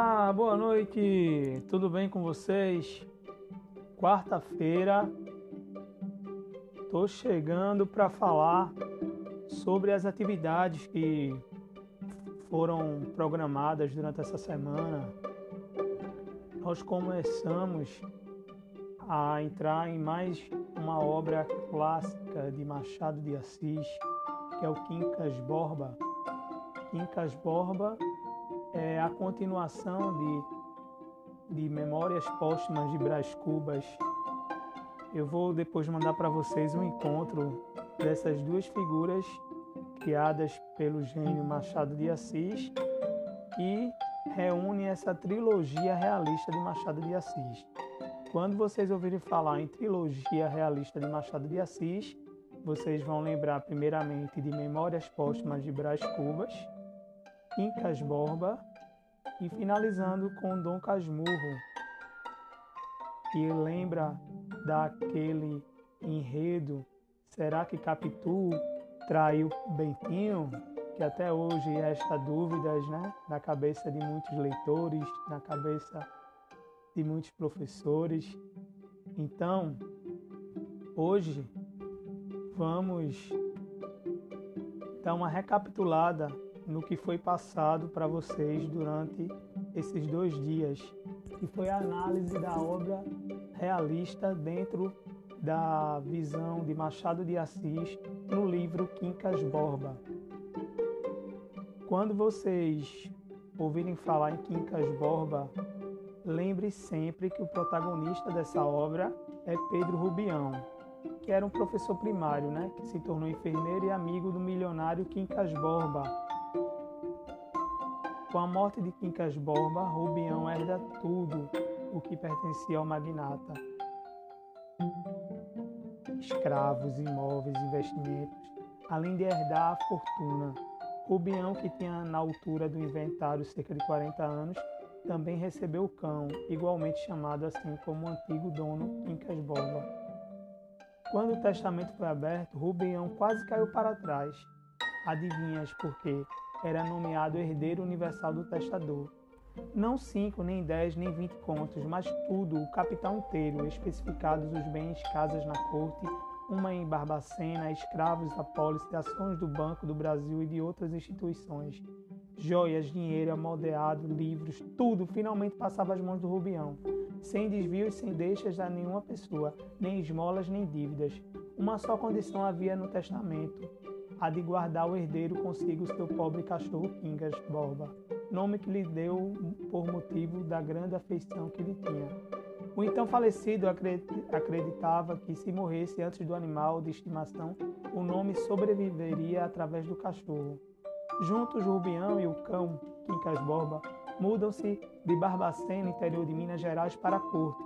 Olá, boa noite, tudo bem com vocês? Quarta-feira, estou chegando para falar sobre as atividades que foram programadas durante essa semana. Nós começamos a entrar em mais uma obra clássica de Machado de Assis, que é o Quincas Borba. Quincas Borba é a continuação de, de Memórias Póstumas de Brás Cubas. Eu vou depois mandar para vocês um encontro dessas duas figuras criadas pelo gênio Machado de Assis e reúne essa trilogia realista de Machado de Assis. Quando vocês ouvirem falar em trilogia realista de Machado de Assis, vocês vão lembrar primeiramente de Memórias Póstumas de Brás Cubas, Quincas Borba e finalizando com Dom Casmurro, que lembra daquele enredo Será que Capitu traiu Bentinho? Que até hoje resta dúvidas né, na cabeça de muitos leitores, na cabeça de muitos professores. Então, hoje vamos dar uma recapitulada no que foi passado para vocês durante esses dois dias, que foi a análise da obra realista dentro da visão de Machado de Assis no livro Quincas Borba. Quando vocês ouvirem falar em Quincas Borba, lembre sempre que o protagonista dessa obra é Pedro Rubião, que era um professor primário, né, que se tornou enfermeiro e amigo do milionário Quincas Borba, com a morte de Quincas Borba, Rubião herda tudo o que pertencia ao magnata. Escravos, imóveis, investimentos, além de herdar a fortuna. Rubião, que tinha na altura do inventário cerca de 40 anos, também recebeu o cão, igualmente chamado assim como o antigo dono Quincas Borba. Quando o testamento foi aberto, Rubião quase caiu para trás. Adivinhas por quê? Era nomeado herdeiro universal do testador. Não cinco, nem dez, nem vinte contos, mas tudo, o capital inteiro, especificados os bens, casas na corte, uma em Barbacena, escravos, apólice, ações do Banco do Brasil e de outras instituições. Joias, dinheiro, amodeado, livros, tudo finalmente passava às mãos do Rubião, sem desvios, sem deixas a nenhuma pessoa, nem esmolas, nem dívidas. Uma só condição havia no testamento: a de guardar o herdeiro consigo seu pobre cachorro Kingas Borba, nome que lhe deu por motivo da grande afeição que lhe tinha. O então falecido acreditava que se morresse antes do animal de estimação, o nome sobreviveria através do cachorro. Juntos, Rubião e o cão, Quincas Borba, mudam-se de Barbacena, interior de Minas Gerais, para a corte,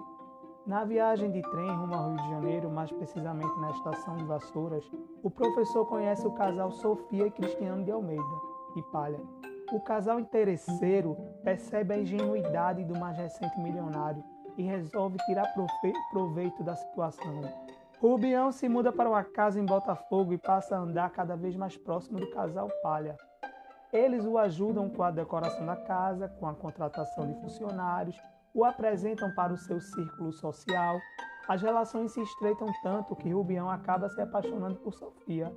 na viagem de trem rumo ao Rio de Janeiro, mais precisamente na estação de Vassouras, o professor conhece o casal Sofia e Cristiano de Almeida e Palha. O casal interesseiro percebe a ingenuidade do mais recente milionário e resolve tirar proveito da situação. Rubião se muda para uma casa em Botafogo e passa a andar cada vez mais próximo do casal Palha. Eles o ajudam com a decoração da casa, com a contratação de funcionários o apresentam para o seu círculo social. As relações se estreitam tanto que Rubião acaba se apaixonando por Sofia.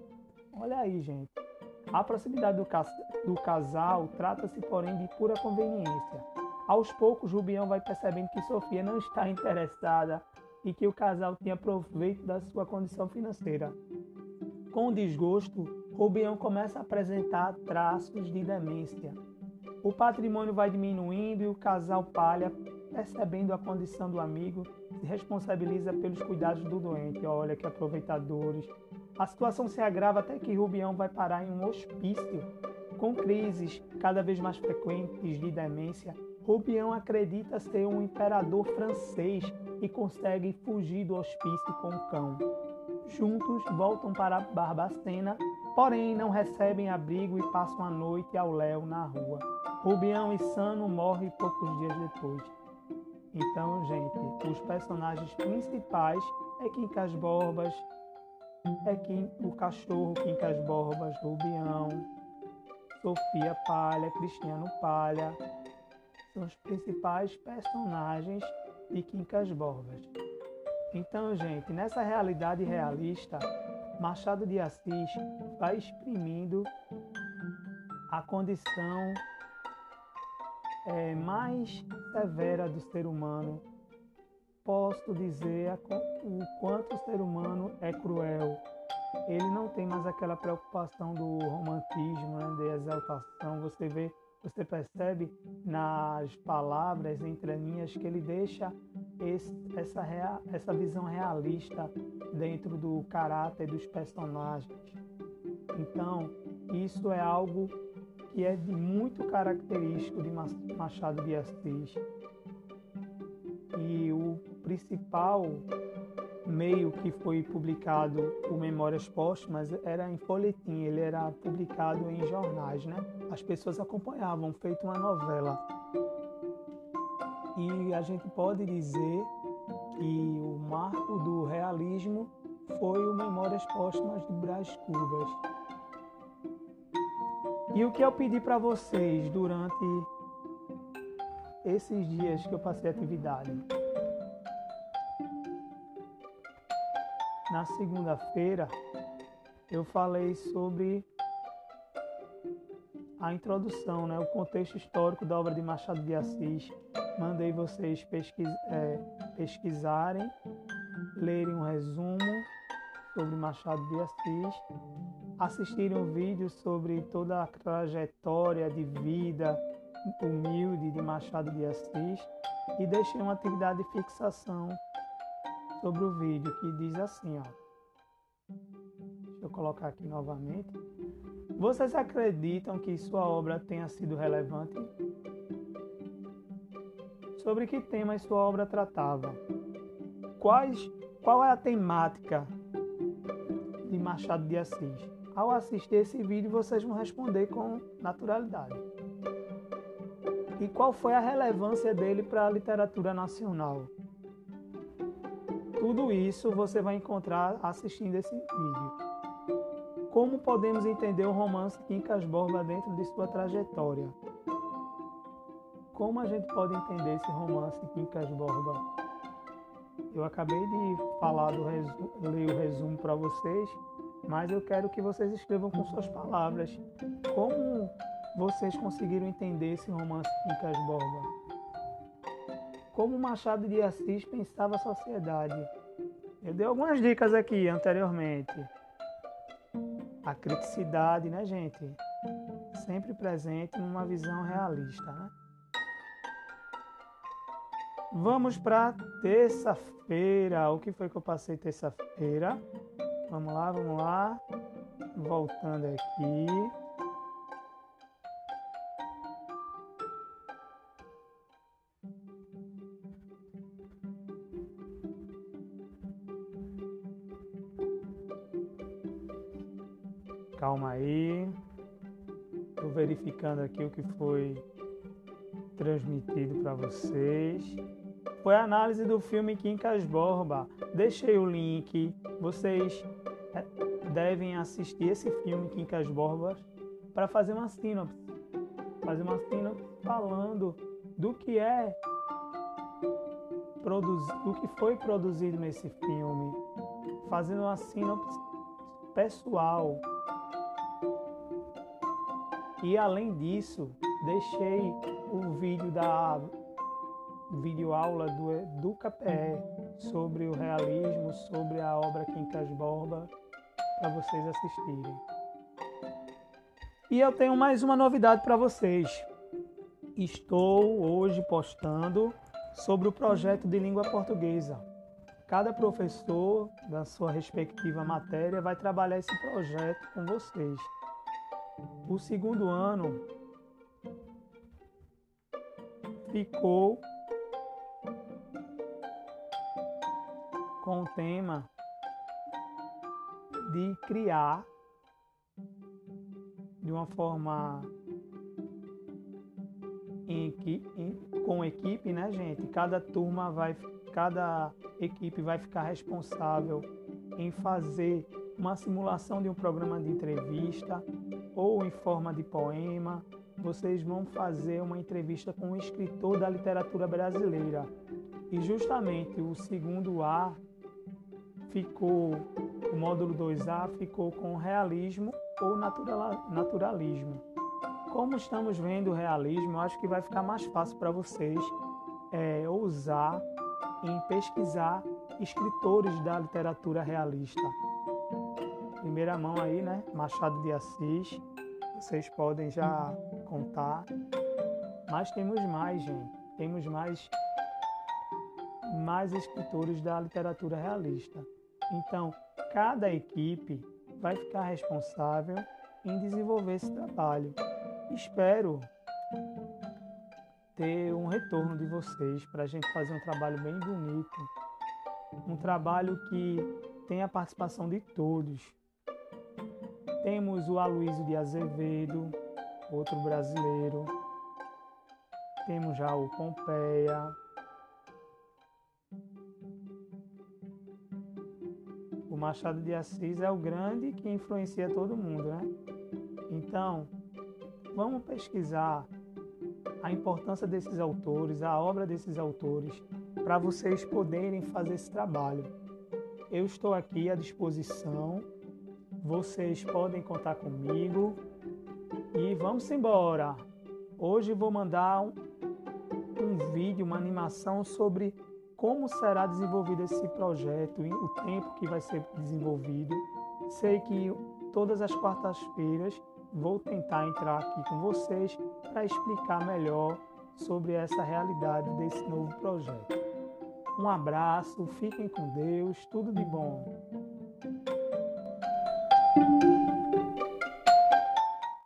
Olha aí, gente. A proximidade do, cas do casal trata-se, porém, de pura conveniência. Aos poucos, Rubião vai percebendo que Sofia não está interessada e que o casal tinha proveito da sua condição financeira. Com desgosto, Rubião começa a apresentar traços de demência. O patrimônio vai diminuindo e o casal palha percebendo a condição do amigo, se responsabiliza pelos cuidados do doente. Olha que aproveitadores. A situação se agrava até que Rubião vai parar em um hospício. Com crises cada vez mais frequentes de demência, Rubião acredita ser um imperador francês e consegue fugir do hospício com o cão. Juntos voltam para Barbacena, porém não recebem abrigo e passam a noite ao léu na rua. Rubião e Sano morrem poucos dias depois. Então, gente, os personagens principais é Quincas Borbas, é Kim, o cachorro Quincas Borbas, Rubião, Sofia Palha, Cristiano Palha, são os principais personagens de Quincas Borbas. Então, gente, nessa realidade realista, Machado de Assis vai exprimindo a condição é, mais severa do ser humano. Posso dizer o quanto o ser humano é cruel. Ele não tem mais aquela preocupação do romantismo, né, de exaltação. Você vê, você percebe nas palavras entre linhas que ele deixa esse, essa, rea, essa visão realista dentro do caráter dos personagens. Então, isso é algo que é de muito característico de Machado de Assis. E o principal meio que foi publicado o Memórias Póstumas era em folhetim, ele era publicado em jornais, né? As pessoas acompanhavam, feito uma novela. E a gente pode dizer que o marco do realismo foi o Memórias Póstumas de Brás Cubas. E o que eu pedi para vocês durante esses dias que eu passei atividade? Na segunda-feira, eu falei sobre a introdução, né, o contexto histórico da obra de Machado de Assis. Mandei vocês pesquis, é, pesquisarem, lerem um resumo sobre Machado de Assis assistirem um vídeo sobre toda a trajetória de vida humilde de Machado de Assis e deixei uma atividade de fixação sobre o vídeo que diz assim, ó. Deixa eu colocar aqui novamente. Vocês acreditam que sua obra tenha sido relevante? Sobre que temas sua obra tratava? Quais, qual é a temática de Machado de Assis? Ao assistir esse vídeo, vocês vão responder com naturalidade. E qual foi a relevância dele para a literatura nacional? Tudo isso você vai encontrar assistindo esse vídeo. Como podemos entender o romance Quincas Borba dentro de sua trajetória? Como a gente pode entender esse romance Quincas Borba? Eu acabei de falar do resumo, ler o resumo para vocês mas eu quero que vocês escrevam com suas palavras como vocês conseguiram entender esse romance de Quincas Borba. Como Machado de Assis pensava a sociedade. Eu dei algumas dicas aqui anteriormente. A criticidade, né, gente? Sempre presente numa visão realista, né? Vamos para terça-feira. O que foi que eu passei terça-feira? Vamos lá, vamos lá. Voltando aqui. Calma aí. Estou verificando aqui o que foi transmitido para vocês. Foi a análise do filme Quincas Borba. Deixei o link. Vocês devem assistir esse filme Quincas Borbas para fazer uma sinopse. Fazer uma sinopse falando do que é do que foi produzido nesse filme, fazendo uma sinopse pessoal. E além disso, deixei o vídeo da vídeo aula do, KPE sobre o realismo, sobre a obra Quincas Borba para vocês assistirem. E eu tenho mais uma novidade para vocês. Estou hoje postando sobre o projeto de língua portuguesa. Cada professor da sua respectiva matéria vai trabalhar esse projeto com vocês. O segundo ano ficou com o tema de criar de uma forma em, em, com equipe, né, gente? Cada turma vai, cada equipe vai ficar responsável em fazer uma simulação de um programa de entrevista ou em forma de poema. vocês vão fazer uma entrevista com um escritor da literatura brasileira. E justamente o segundo A ficou, o módulo 2A ficou com realismo ou naturalismo. Como estamos vendo o realismo, eu acho que vai ficar mais fácil para vocês é, em pesquisar escritores da literatura realista. Primeira mão aí, né? Machado de Assis, vocês podem já contar. Mas temos mais, gente. Temos mais mais escritores da literatura realista. Então, cada equipe vai ficar responsável em desenvolver esse trabalho. Espero ter um retorno de vocês para a gente fazer um trabalho bem bonito, um trabalho que tenha a participação de todos. Temos o Aloysio de Azevedo, outro brasileiro. Temos já o Pompeia. O Machado de Assis é o grande que influencia todo mundo, né? Então, vamos pesquisar a importância desses autores, a obra desses autores, para vocês poderem fazer esse trabalho. Eu estou aqui à disposição, vocês podem contar comigo e vamos embora. Hoje vou mandar um, um vídeo, uma animação sobre como será desenvolvido esse projeto, o tempo que vai ser desenvolvido. Sei que todas as quartas-feiras vou tentar entrar aqui com vocês para explicar melhor sobre essa realidade desse novo projeto. Um abraço, fiquem com Deus, tudo de bom.